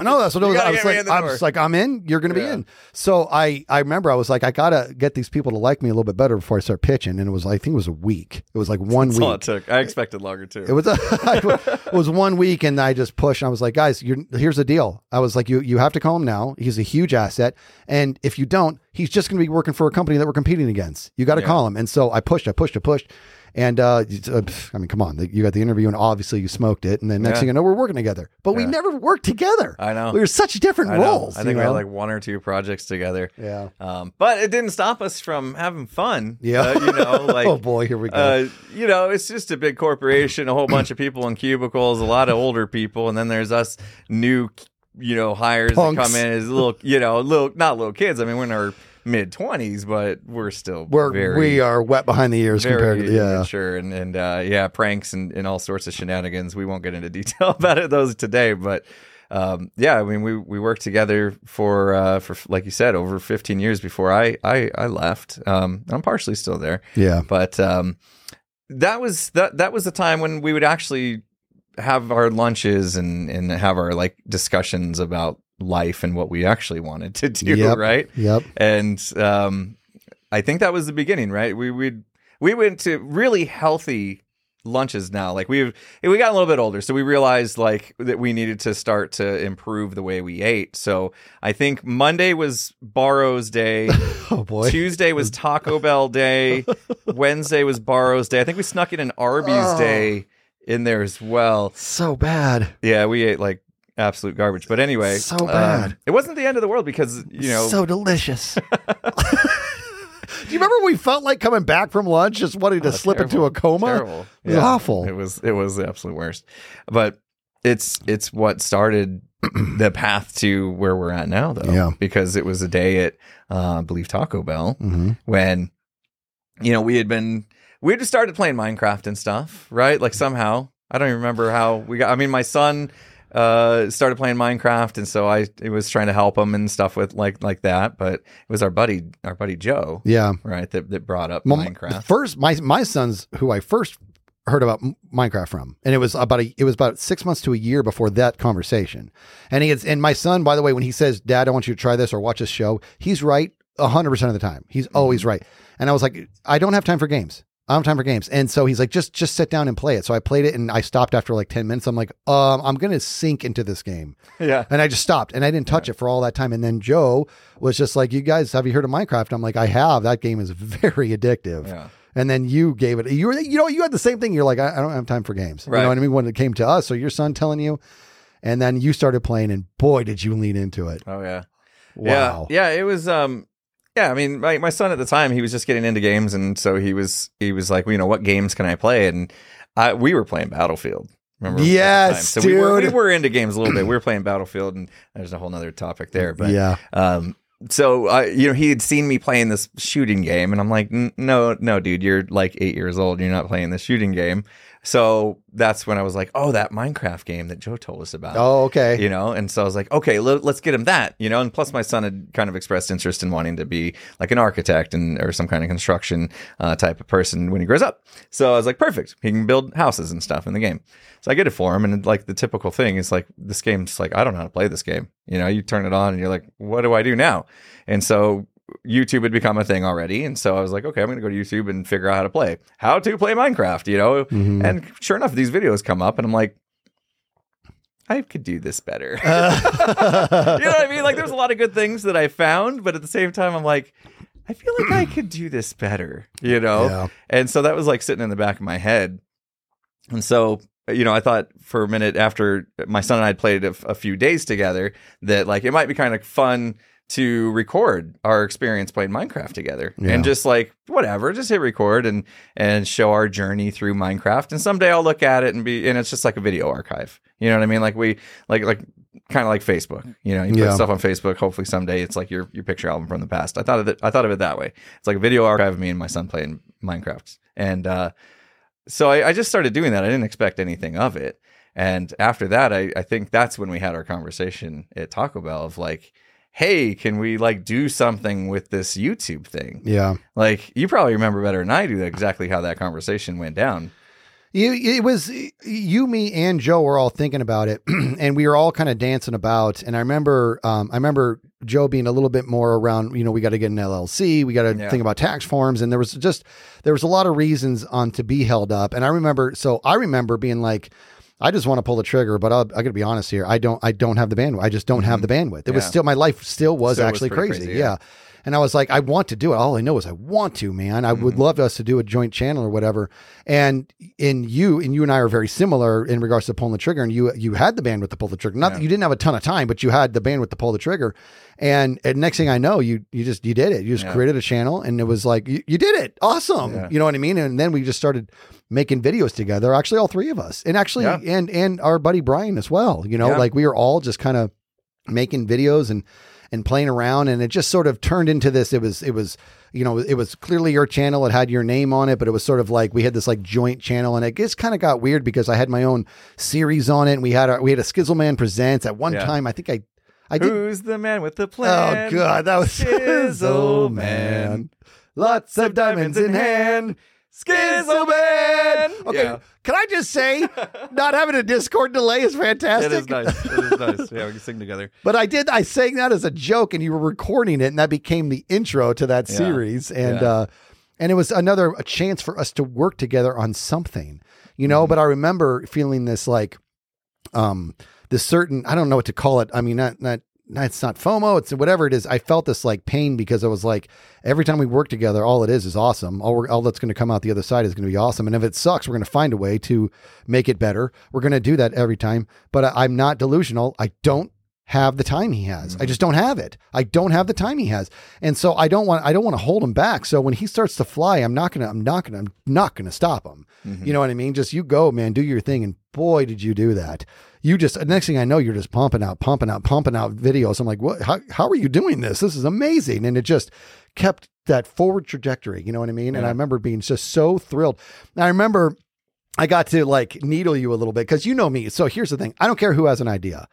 no that's what it was i was like i was like i'm in you're gonna be in so i i remember i was like i gotta get these people to like me a little bit better before i start pitching and it was i think it was a week it was like one That's week all it took. I expected longer too. it was a, [LAUGHS] it was one week, and I just pushed. And I was like, guys, you're, here's the deal. I was like, you you have to call him now. He's a huge asset, and if you don't, he's just going to be working for a company that we're competing against. You got to Yeah. call him. And so I pushed, I pushed, I pushed, And uh, uh, I mean, come on, you got the interview, and obviously you smoked it. And then next Yeah. thing you know, we're working together. But we never worked together. I know. We were such different I roles. I think we had like one or two projects together. yeah. Um, but it didn't stop us from having fun. Yeah. Uh, you know, [LAUGHS] like oh boy, here we go. uh, you know, it's just a big corporation, a whole bunch of people in cubicles, a lot of older people, and then there's us new, you know, hires Punks. that come in as little, you know, little not little kids. I mean, we're in our mid twenties, but we're still we're very, we are wet behind the ears compared to yeah. mature and and uh, yeah, pranks and, and all sorts of shenanigans. We won't get into detail [LAUGHS] about it those today, but. Um, yeah, I mean, we, we worked together for uh, for like you said, over 15 years before I I, I left. Um, I'm partially still there, Yeah. but um, that was that that was the time when we would actually have our lunches and and have our like discussions about life and what we actually wanted to do, [LAUGHS] Yep. right? Yep. And um, I think that was the beginning, right? We we we went to really healthy lunches now. Like we've we got a little bit older, so we realized like that we needed to start to improve the way we ate. So I think Monday was Barro's day. [LAUGHS] Oh boy. Tuesday was Taco Bell day. [LAUGHS] Wednesday was Barro's day. I think we snuck in an Arby's Oh. day in there as well. So bad. Yeah, we ate like absolute garbage. But anyway, So um, bad. it wasn't the end of the world because you know so delicious. [LAUGHS] [LAUGHS] Do you remember we felt like coming back from lunch, just wanting to Oh, slip into a coma? Terrible. It was awful. It was it was the absolute worst. But it's it's what started [CLEARS THROAT] the path to where we're at now though. Yeah. Because it was a day at uh, I believe Taco Bell hmm when you know we had been we had just started playing Minecraft and stuff, right? Like somehow. I don't even remember how we got I mean my son uh started playing Minecraft and so I it was trying to help him and stuff with like like that, but it was our buddy our buddy Joe, Yeah. right, that that brought up Well, Minecraft. First, my my son's who I first heard about Minecraft from, and it was about a, it was about six months to a year before that conversation. And he gets, and my son, by the way, when he says, "Dad, I want you to try this or watch this show," he's right hundred percent of the time. He's Mm-hmm. always right. And I was like, I don't have time for games. I don't have time for games. And so he's like, just just sit down and play it. So I played it, and I stopped after like ten minutes. I'm like, um, I'm gonna sink into this game. [LAUGHS] yeah. And I just stopped and I didn't touch it for all that time. And then Joe was just like, You guys, have you heard of Minecraft? I'm like, I have. That game is [LAUGHS] very addictive. Yeah. And then you gave it, you were, you know, you had the same thing. You're like, I, I don't have time for games. You know what I mean? When it came to us. So your son telling you, and then you started playing, and boy, did you lean into it. Oh yeah. Wow. Yeah. Yeah. It was. Um. Yeah. I mean, my my son at the time, he was just getting into games, and so he was he was like, well, you know, what games can I play? And I we were playing Battlefield. Remember? Yes. So we were we were into games a little bit. We were [CLEARS THROAT] playing Battlefield, and there's a whole nother topic there. But yeah. um. So I, you know, he had seen me playing this shooting game, and I'm like, no, no, dude, you're like eight years old. You're not playing this shooting game. So that's when I was like, oh, that Minecraft game that Joe told us about. Oh, okay. you know and so i was like okay let, us get him that you know? And plus my son had kind of expressed interest in wanting to be like an architect and or some kind of construction uh, type of person when he grows up. So i was like perfect. He can build houses and stuff in the game. So i get it for him. And like the typical thing is like this game's like i don't know how to play this game. You know you turn it on and you're like what do i do now? And so YouTube had become a thing already, and so I was like, okay, I'm going to go to YouTube and figure out how to play, how to play Minecraft, you know. Mhm. And sure enough, these videos come up, and I'm like, I could do this better. Uh, [LAUGHS] you know what I mean? Like, there's a lot of good things that I found, but at the same time, I'm like, I feel like I could do this better, you know? Yeah. And so that was like sitting in the back of my head. And so, you know, I thought for a minute after my son and I had played a, a few days together that like it might be kind of fun to record our experience playing Minecraft together Yeah. and just like whatever, just hit record and and show our journey through Minecraft. And someday I'll look at it and be and it's just like a video archive. You know what I mean? Like we like like kind of like Facebook. You know, you put stuff on Facebook. Hopefully someday it's like your your picture album from the past. I thought of it. I thought of it that way. It's like a video archive of me and my son playing Minecraft. And uh, so I, I just started doing that. I didn't expect anything of it. And after that, I, I think that's when we had our conversation at Taco Bell of like, hey, can we like do something with this YouTube thing? yeah. Like you probably remember better than I do exactly how that conversation went down. You, it was you, me, and Joe were all thinking about it, [CLEARS THROAT] and we were all kind of dancing about. And I remember, um, I remember Joe being a little bit more around. You know, we got to get an LLC, we got to Yeah. think about tax forms, and there was just there was a lot of reasons on to be held up. And I remember, so I remember being like. I just want to pull the trigger, but I'll, I got to be honest here. I don't. I don't have the bandwidth. I just don't have the mm-hmm. bandwidth. It was still my life. Still was Still actually pretty crazy. crazy, yeah. yeah. And I was like, I want to do it. All I know is I want to, man. I would mm-hmm. love us to do a joint channel or whatever. And in you, and you and I are very similar in regards to pulling the trigger. And you you had the bandwidth to pull the trigger. Not that you didn't have a ton of time, but you had the bandwidth to pull the trigger. And, and next thing I know, you you just you did it. You just Yeah. created a channel, and it was like you, you did it. Awesome. Yeah. You know what I mean? And then we just started making videos together. Actually, all three of us, and actually, Yeah. and and our buddy Brian as well. You know, like we were all just kind of making videos and and playing around and it just sort of turned into this it was it was you know it was clearly your channel it had your name on it but it was sort of like we had this like joint channel and it just kind of got weird because i had my own series on it and we had our we had a skizzleman presents at one Yeah. time i think i i did Who's the man with the plan? oh god that was Skizzleman lots of diamonds in hand Skizzleman. okay Yeah. can i just say [LAUGHS] not having a discord delay is fantastic It is nice. It is nice. Yeah, we can sing together. [LAUGHS] But I did. I sang that as a joke, and you were recording it, and that became the intro to that Yeah. series. And Yeah. uh, and it was another a chance for us to work together on something, you know. Mm-hmm. But I remember feeling this like, um, this certain I don't know what to call it. I mean, not not. It's not FOMO. It's whatever it is. I felt this like pain because I was like, every time we work together, all it is is awesome. All, all that's going to come out the other side is going to be awesome. And if it sucks, we're going to find a way to make it better. We're going to do that every time. But I, I'm not delusional. I don't have the time he has. I mm-hmm. just don't have it. I don't have the time he has. And so I don't want I don't want to hold him back. So when he starts to fly, I'm not going to I'm not going to I'm not going to stop him. Mm-hmm. You know what I mean? Just you go, man, do your thing and boy did you do that. You just next thing I know you're just pumping out, pumping out, pumping out videos. I'm like, "What how how are you doing this? This is amazing." And it just kept that forward trajectory, you know what I mean? And I remember being just so thrilled. And I remember I got to like needle you a little bit because you know me. So here's the thing I don't care who has an idea.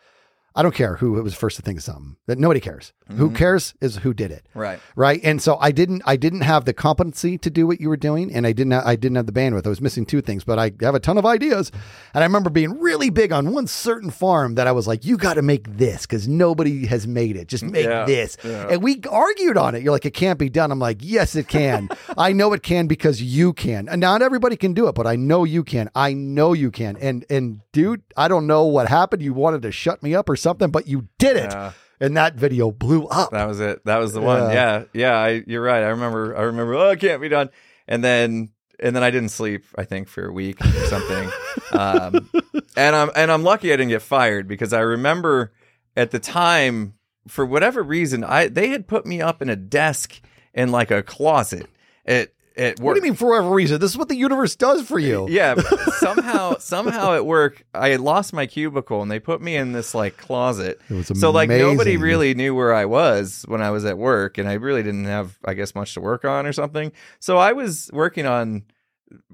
I don't care who was first to think of something. That nobody cares. Who mm-hmm. cares is who did it. Right. Right. And so I didn't I didn't have the competency to do what you were doing and I didn't I didn't have the bandwidth. I was missing two things, but I have a ton of ideas. And I remember being really big on one certain farm that I was like, you got to make this because nobody has made it. Just make Yeah, this. yeah. And we argued on it. You're like, it can't be done. I'm like, yes, it can. [LAUGHS] I know it can because you can. And not everybody can do it, but I know you can. I know you can. And and dude, I don't know what happened. You wanted to shut me up or something, but you did it. Yeah. And that video blew up. That was it. That was the one. Yeah. Yeah. Yeah. I, you're right. I remember. I remember. Oh, it can't be done. And then and then I didn't sleep. I think for a week or something. [LAUGHS] um, and I'm and I'm lucky I didn't get fired because I remember at the time for whatever reason I they had put me up in a desk in like a closet at at work. What do you mean for whatever reason? This is what the universe does for you. [LAUGHS] Yeah, somehow [LAUGHS] somehow at work I had lost my cubicle and they put me in this like closet. It was so like nobody really knew where I was when I was at work and I really didn't have I guess much to work on or something. So I was working on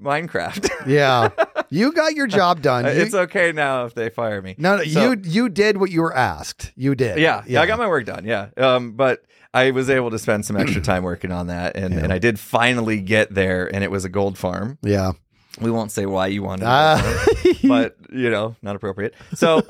Minecraft. [LAUGHS] Yeah. You got your job done. You- it's okay now if they fire me. no, no, So- you you did what you were asked. You did. Yeah, yeah, I got my work done. Yeah, um, but I was able to spend some extra [CLEARS THROAT] time working on that, and, Yeah. and I did finally get there, and it was a gold farm. Yeah. We won't say why you wanted, farm, [LAUGHS] but you know, not appropriate. So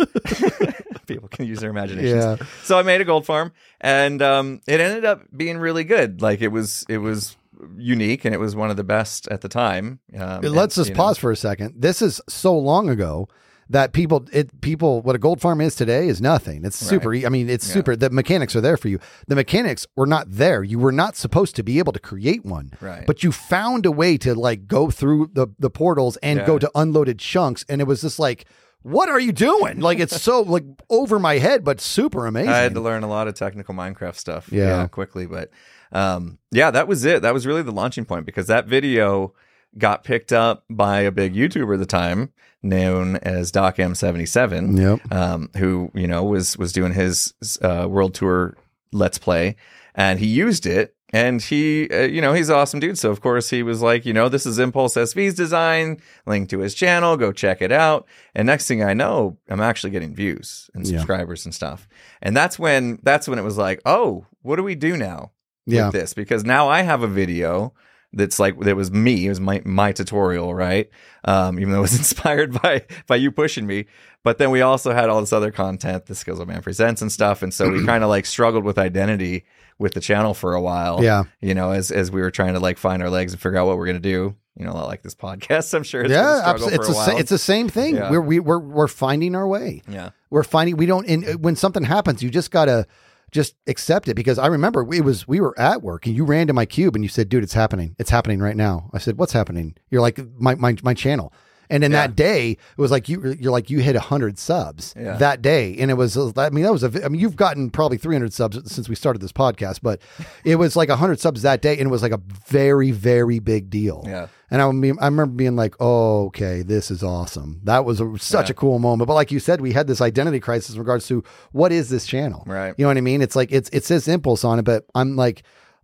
[LAUGHS] people can use their imaginations. Yeah. So I made a gold farm, and um, it ended up being really good. Like it was, it was unique, and it was one of the best at the time. Um, Let's and, just you know, pause for a second. This is so long ago that people it people what a gold farm is today is nothing. It's super. I mean, it's Yeah. super. The mechanics are there for you. The mechanics were not there. You were not supposed to be able to create one. Right. But you found a way to like go through the the portals and go to unloaded chunks, and it was just like. What are you doing? Like it's so like over my head, but super amazing. I had to learn a lot of technical Minecraft stuff. Yeah. quickly, but um, yeah, that was it. That was really the launching point because that video got picked up by a big YouTuber at the time known as Doc M77, Yep. um, who you know was was doing his uh, world tour let's play, and he used it. And he, uh, you know, he's an awesome dude. So of course he was like, you know, this is Impulse SV's design. Link to his channel. Go check it out. And next thing I know, I'm actually getting views and Yeah. subscribers and stuff. And that's when that's when it was like, oh, what do we do now? Yeah. with this because now I have a video that's like that was me. It was my my tutorial, right? Um, even though it was [LAUGHS] inspired by by you pushing me. But then we also had all this other content, the Skizzleman presents and stuff, and so we [CLEARS THROAT] kind of like struggled with identity with the channel for a while. Yeah. you know, as as we were trying to like find our legs and figure out what we're gonna do. You know, like this [LAUGHS] podcast. I'm sure it's yeah, it's for a a it's the same thing. Yeah. We're we, we're we're finding our way. yeah, We're finding we don't. And when something happens, you just gotta just accept it because I remember it was we were at work and you ran to my cube and you said, "Dude, it's happening. It's happening right now." I said, "What's happening?" You're like, "My my my channel." And in Yeah. that day, it was like you you're like you hit hundred subs Yeah. that day, and it was I mean that was a I mean you've gotten probably three hundred subs since we started this podcast, but it was like hundred subs that day, and it was like a very very big deal. Yeah. And I, mean, I remember being like, "Oh, okay, this is awesome." That was a, such Yeah. a cool moment. But like you said, we had this identity crisis in regards to what is this channel? Right. You know what I mean? It's like it's it says impulse on it, but I'm like,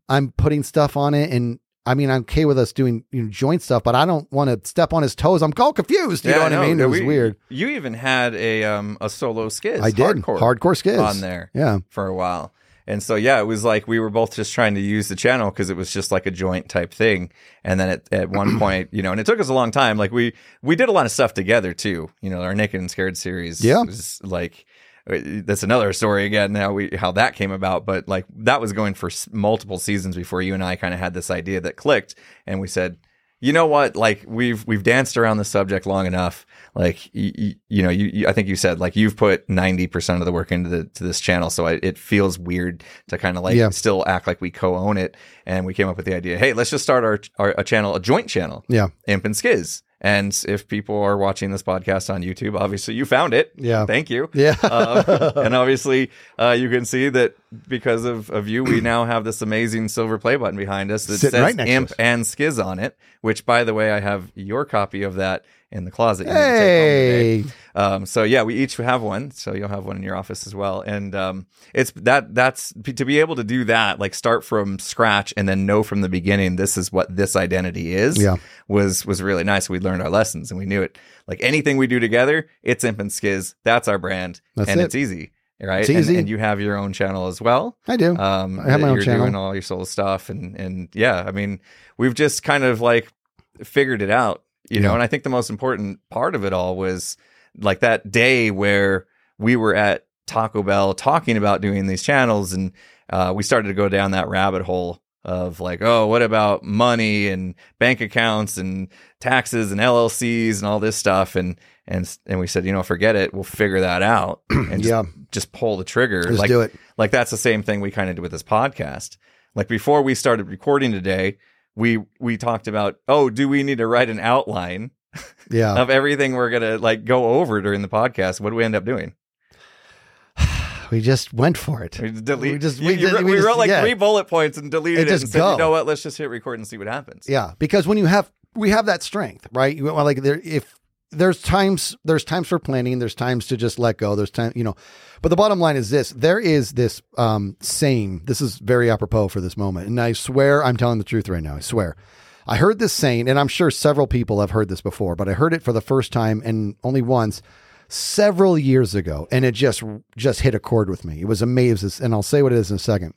I'm putting stuff on it, and I mean, I'm okay with us doing you know, joint stuff, but I don't want to step on his toes. I'm all confused. You know what I mean? It was we- weird. You even had a um a solo Skizz. I did hardcore, hardcore Skizz on there Yeah, for a while. And so yeah, it was like we were both just trying to use the channel because it was just like a joint type thing. And then at, at one [CLEARS THROAT] point, you know, and it took us a long time. Like we we did a lot of stuff together too. You know, our Naked and Scared series. Yeah. was like uh, that's another story again. How we how that came about, but like that was going for s- multiple seasons before you and I kind of had this idea that clicked, and we said. You know what? Like we've we've danced around the subject long enough. Like you, you, you know, you, you I think you said like you've put ninety percent of the work into the to this channel, so I, it feels weird to kind of like Yeah. still act like we co-own it. And we came up with the idea, hey, let's just start our, our a channel, a joint channel, yeah, Imp and Skizz. And if people are watching this podcast on YouTube, obviously you found it. yeah, Thank you. yeah. Uh, [LAUGHS] and obviously, uh, you can see that because of, of you, we now have this amazing silver play button behind us that Sitting says right Imp and Skizz on it. Which, by the way, I have your copy of that in the closet. You need to take home today. hey, Um, so yeah, we each have one. So you'll have one in your office as well. And um, it's that that's to be able to do that, like start from scratch and then know from the beginning this is what this identity is. Yeah. was was really nice. We learned our lessons and we knew it. Like anything we do together, it's Imp and Skizz. That's our brand, That's and it. it's easy, right? It's And- easy. And, you have your own channel as well. I do. Um, I have my own you're channel. doing all your solo stuff, and and yeah, I mean, we've just kind of like figured it out, you know. Yeah. And I think the most important part of it all was like that day where we were at Taco Bell talking about doing these channels, and uh, we started to go down that rabbit hole of like, oh, what about money and bank accounts and taxes and LLCs and all this stuff, and and and we said, you know, forget it, we'll figure that out, [CLEARS THROAT] and just, Yeah. just pull the trigger, like do it. like that's the same thing we kind of did with this podcast. Like before we started recording today, we we talked about, oh, do we need to write an outline Yeah. of everything we're gonna like go over during the podcast? What do we end up doing? [SIGHS] we just went for it. We just delete. We just- we you wrote- we we just- wrote like yeah. three bullet points and deleted And it, just and said, go. you know what? Let's just hit record and see what happens. Yeah, because when you have we have that strength, right? You like there if there's times there's times for planning, there's times to just let go. There's time, you know. But the bottom line is this: there is this um, saying. This is very apropos for this moment, and I swear I'm telling the truth right now. I swear. I heard this saying, and I'm sure several people have heard this before, but I heard it for the first time and only once several years ago, and it just just hit a chord with me. It was amazing, and I'll say what it is in a second.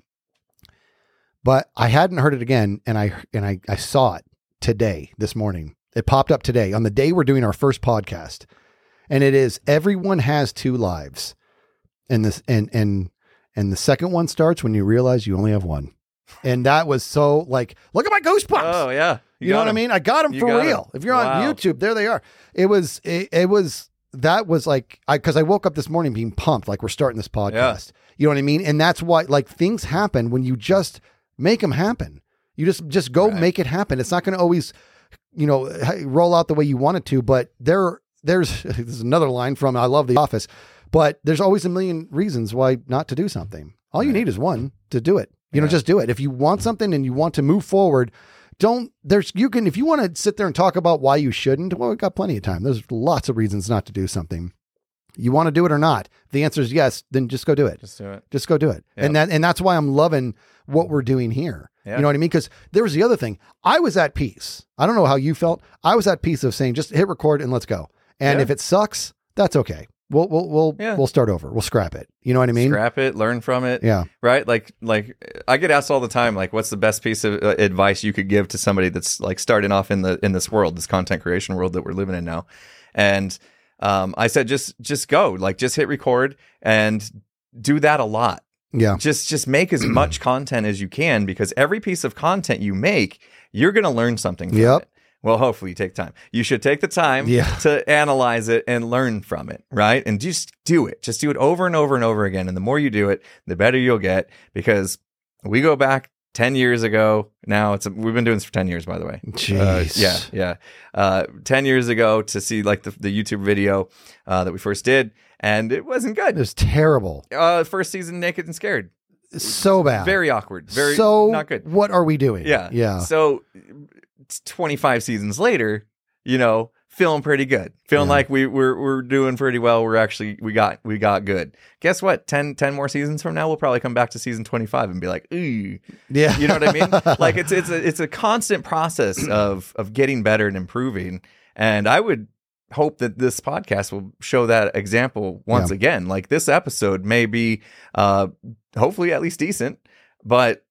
But I hadn't heard it again, and I and I, I saw it today, this morning. It popped up today on the day we're doing our first podcast. And it is everyone has two lives. And this and and and the second one starts when you realize you only have one. And that was so like, look at my goosebumps. Oh yeah. you, know got what I mean? I got them You for got real. If you're on Wow. YouTube, there they are. It was it, it was that was like I because I woke up this morning being pumped, like we're starting this podcast. You know what I mean? And that's why like things happen when you just make them happen. You just just go Right. make it happen. It's not going to always, you know, roll out the way you want it to. But there, there's [LAUGHS] this is another line from I love The Office, but there's always a million reasons why not to do something. All you Right. need is one to do it. You know, just do it. If you want something and you want to move forward, don't there's you can if you want to sit there and talk about why you shouldn't. Well, we've got plenty of time. There's lots of reasons not to do something. You want to do it or not? The answer is yes. Then just go do it Just do it. just go do it. Yeah. And that and that's why I'm loving what we're doing here. Yeah. You know what I mean? Because there was the other thing. I was at peace. I don't know how you felt. I was at peace of saying just hit record and let's go. And Yeah. if it sucks, that's okay. We'll we'll we'll Yeah. we'll start over. We'll scrap it. You know what I mean? Scrap it. Learn from it. Yeah. right like like i get asked all the time like what's the best piece of uh, advice you could give to somebody that's like starting off in the in this world this content creation world that we're living in now and um, i said just just go like just hit record and do that a lot Yeah. just just make as much [CLEARS THROAT] content as you can because every piece of content you make you're going to learn something from Yep. it Well, hopefully you take time. You should take the time Yeah. [LAUGHS] to analyze it and learn from it, right? And just do it. Just do it over and over and over again. And the more you do it, the better you'll get because we go back 10 years ago. Now it's we've been doing this for 10 years by the way. Uh, Jeez. yeah, yeah. Uh, 10 years ago to see like the, the YouTube video uh, that we first did and it wasn't good It was terrible. Uh, first season naked and scared. So bad. Very awkward. Very so not good. What are we doing? Yeah. Yeah. So 25 seasons later, you know, feeling pretty good. Feeling Yeah. like we we're we're doing pretty well. We're actually we got we got good. Guess what? 10, 10 more seasons from now we'll probably come back to season 25 and be like, "Ooh." Yeah. You know what I mean? [LAUGHS] like it's it's a it's a constant process [CLEARS THROAT] of of getting better and improving. And I would hope that this podcast will show that example once Yeah. again. Like this episode may be uh hopefully at least decent, but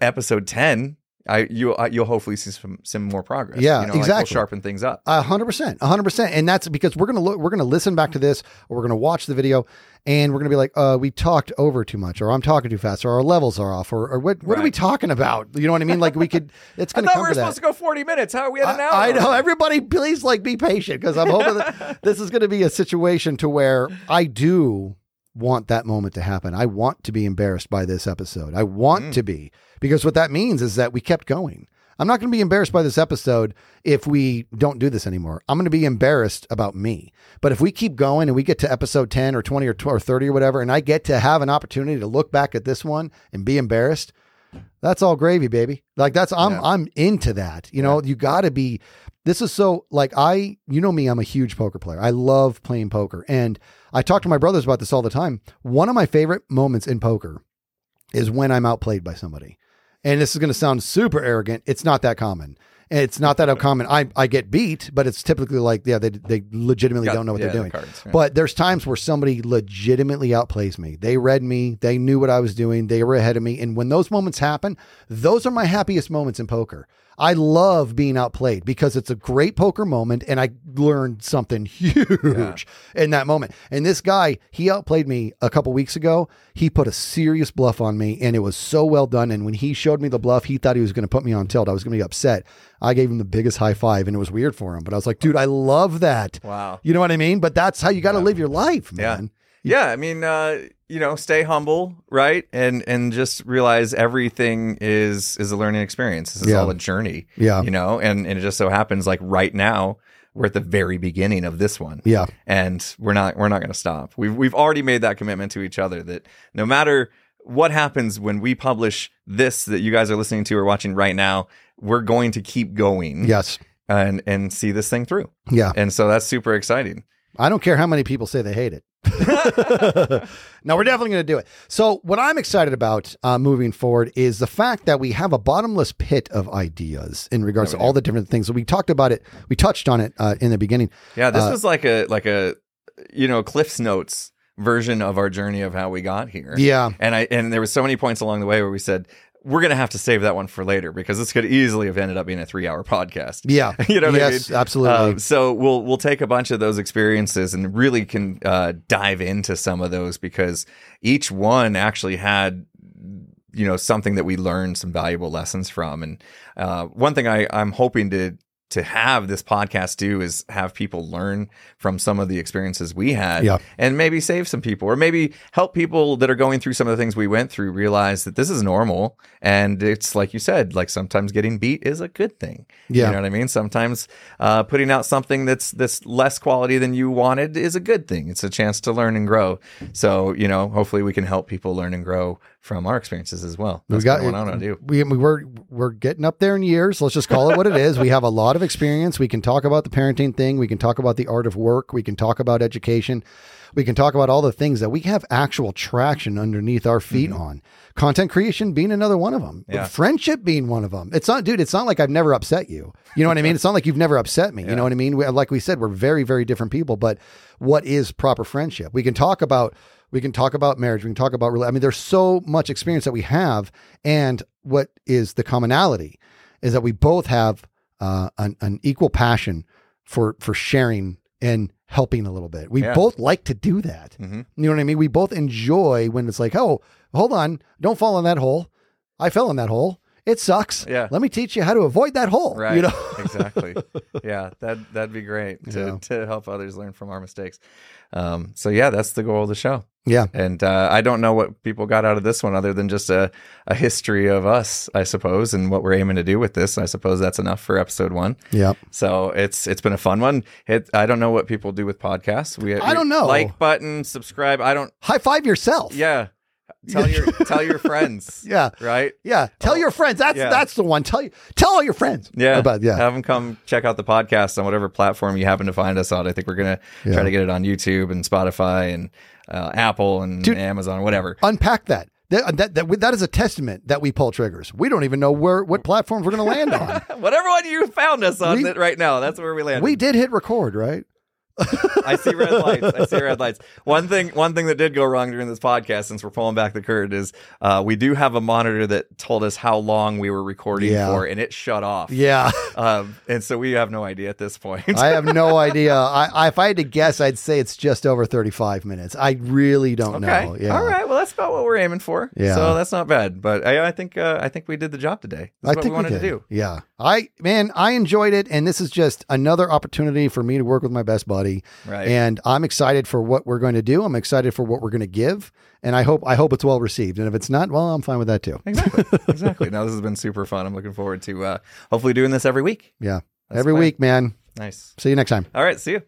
episode 10 I you uh, you'll hopefully see some some more progress. Yeah, you know, Like exactly. we'll sharpen things up. A hundred percent, a hundred percent, and that's because we're gonna look, we're gonna listen back to this, or we're gonna watch the video, and we're gonna be like, uh, we talked over too much, or I'm talking too fast, or our levels are off, or, or what, what are we talking about? You know what I mean? Like we could, [LAUGHS] it's I gonna thought come we were supposed that. to go 40 minutes. How are we at an hour? I, I know. Everybody, please, like, be patient because I'm hoping that [LAUGHS] this is going to be a situation to where I do want that moment to happen. I want to be embarrassed by this episode. I want Mm. to be because what that means is that we kept going. I'm not going to be embarrassed by this episode if we don't do this anymore. I'm going to be embarrassed about me. But if we keep going and we get to episode 10 or 20 or 12 or 30 or whatever, and I get to have an opportunity to look back at this one and be embarrassed, that's all gravy, baby. Like that's I'm Yeah. I'm into that. You know, you got to be. This is so like I, you know me, I'm a huge poker player. I love playing poker, and I talk to my brothers about this all the time. One of my favorite moments in poker is when I'm outplayed by somebody. And this is going to sound super arrogant. It's not that common. And It's not that uncommon. I I get beat, but it's typically like yeah, they they legitimately Got- don't know what yeah, they're the doing. cards, yeah. But there's times where somebody legitimately outplays me. They read me, they knew what I was doing, they were ahead of me. And when those moments happen, those are my happiest moments in poker. I love being outplayed because it's a great poker moment and I learned something huge in that moment. And this guy, he outplayed me a couple weeks ago. He put a serious bluff on me and it was so well done. And when he showed me the bluff, he thought he was going to put me on tilt. I was going to be upset. I gave him the biggest high five and it was weird for him. But I was like, dude, I love that. Wow. You know what I mean? But that's how you got to Yeah. live your life, man. Yeah, I mean, uh, you know, stay humble, right? And and just realize everything is is a learning experience. This is Yeah. all a journey. Yeah. You know, and, and it just so happens like right now, we're at the very beginning of this one. Yeah. And we're not we're not gonna stop. We've we've already made that commitment to each other that no matter what happens when we publish this that you guys are listening to or watching right now, we're going to keep going Yes. and and see this thing through. Yeah. And so that's super exciting. I don't care how many people say they hate it. [LAUGHS] no, we're definitely going to do it. So, what I'm excited about uh, moving forward is the fact that we have a bottomless pit of ideas in regards to all the different things. So, we talked about it. We touched on it uh, in the beginning. Yeah, this Uh, was like a like a you know Cliff's Notes version of our journey of how we got here. Yeah. and I and there was so many points along the way where we said we're gonna have to save that one for later because this could easily have ended up being a three hour podcast. [LAUGHS] Yeah. You know what I yes, mean? absolutely. Uh, so we'll we'll take a bunch of those experiences and really can uh, dive into some of those because each one actually had you know something that we learned some valuable lessons from. And uh, one thing I I'm hoping to to have this podcast do is have people learn from some of the experiences we had Yeah. and maybe save some people or maybe help people that are going through some of the things we went through realize that this is normal and it's like you said like sometimes getting beat is a good thing Yeah. you know what i mean sometimes uh, putting out something that's that's less quality than you wanted is a good thing it's a chance to learn and grow so you know hopefully we can help people learn and grow from our experiences as well that's we got what i want to do We, we we're we're getting up there in years. Let's just call it what it is. We have a lot of experience. We can talk about the parenting thing. We can talk about the art of work. We can talk about education. We can talk about all the things that we have actual traction underneath our feet on. Content creation being another one of them. Mm-hmm. Yeah. Friendship being one of them. It's not, dude. It's not like I've never upset you. You know what I mean? [LAUGHS] It's not like you've never upset me. You know what I mean? We, like we said, we're very, very different people. But what is proper friendship? We can talk about we can talk about marriage. We can talk about. I mean, there's so much experience that we have, and what is the commonality is that we both have uh, an, an equal passion for for sharing and helping a little bit. We Yeah. both like to do that. Mhm. You know what I mean? We both enjoy when it's like, oh, hold on, don't fall in that hole. I fell in that hole. It sucks. Yeah. Let me teach you how to avoid that hole. Right. You know. [LAUGHS] exactly. Yeah, that that'd be great to Yeah. to help others learn from our mistakes. Um, so yeah, that's the goal of the show. yeah. And uh, I don't know what people got out of this one other than just a, a history of us, I suppose, and what we're aiming to do with this. I suppose that's enough for episode one. Yeah. So it's it's been a fun one. It, I don't know what people do with podcasts. We, I we- don't know. Like button, subscribe. I don't. High five yourself. Yeah. Tell your tell your friends. [LAUGHS] Yeah. Right. Yeah. Tell your friends. That's Oh, yeah. that's the one. Tell you tell all your friends. Yeah, About yeah. Have them come check out the podcast on whatever platform you happen to find us on. I think we're gonna Yeah. try to get it on YouTube and Spotify and uh, Apple and Dude. Amazon, whatever. Unpack that. That, that, that, that is a testament that we pull triggers. We don't even know where what platforms we're going to land on. [LAUGHS] Whatever one you found us on We- right now, that's where we landed. we did hit record, right? [LAUGHS] I see red lights. I see red lights. One thing, one thing that did go wrong during this podcast, since we're pulling back the curtain, is uh, we do have a monitor that told us how long we were recording Yeah. for, and it shut off. Yeah. Um, and so we have no idea at this point. I have no [LAUGHS] idea. I, I if I had to guess, I'd say it's just over 35 minutes. I really don't Okay. know. Yeah. All right. Well, that's about what we're aiming for. Yeah. So that's not bad. But I, I think uh, I think we did the job today. That's I what think we wanted did. to do. Yeah. I man, I enjoyed it and this is just another opportunity for me to work with my best buddy. Right. And I'm excited for what we're going to do. I'm excited for what we're going to give, and I hope I hope it's well received. And if it's not, well, I'm fine with that too. Exactly. [LAUGHS] exactly. Now this has been super fun. I'm looking forward to uh, hopefully doing this every week. Yeah. That's Every week, man. Nice. See you next time. All right. See you.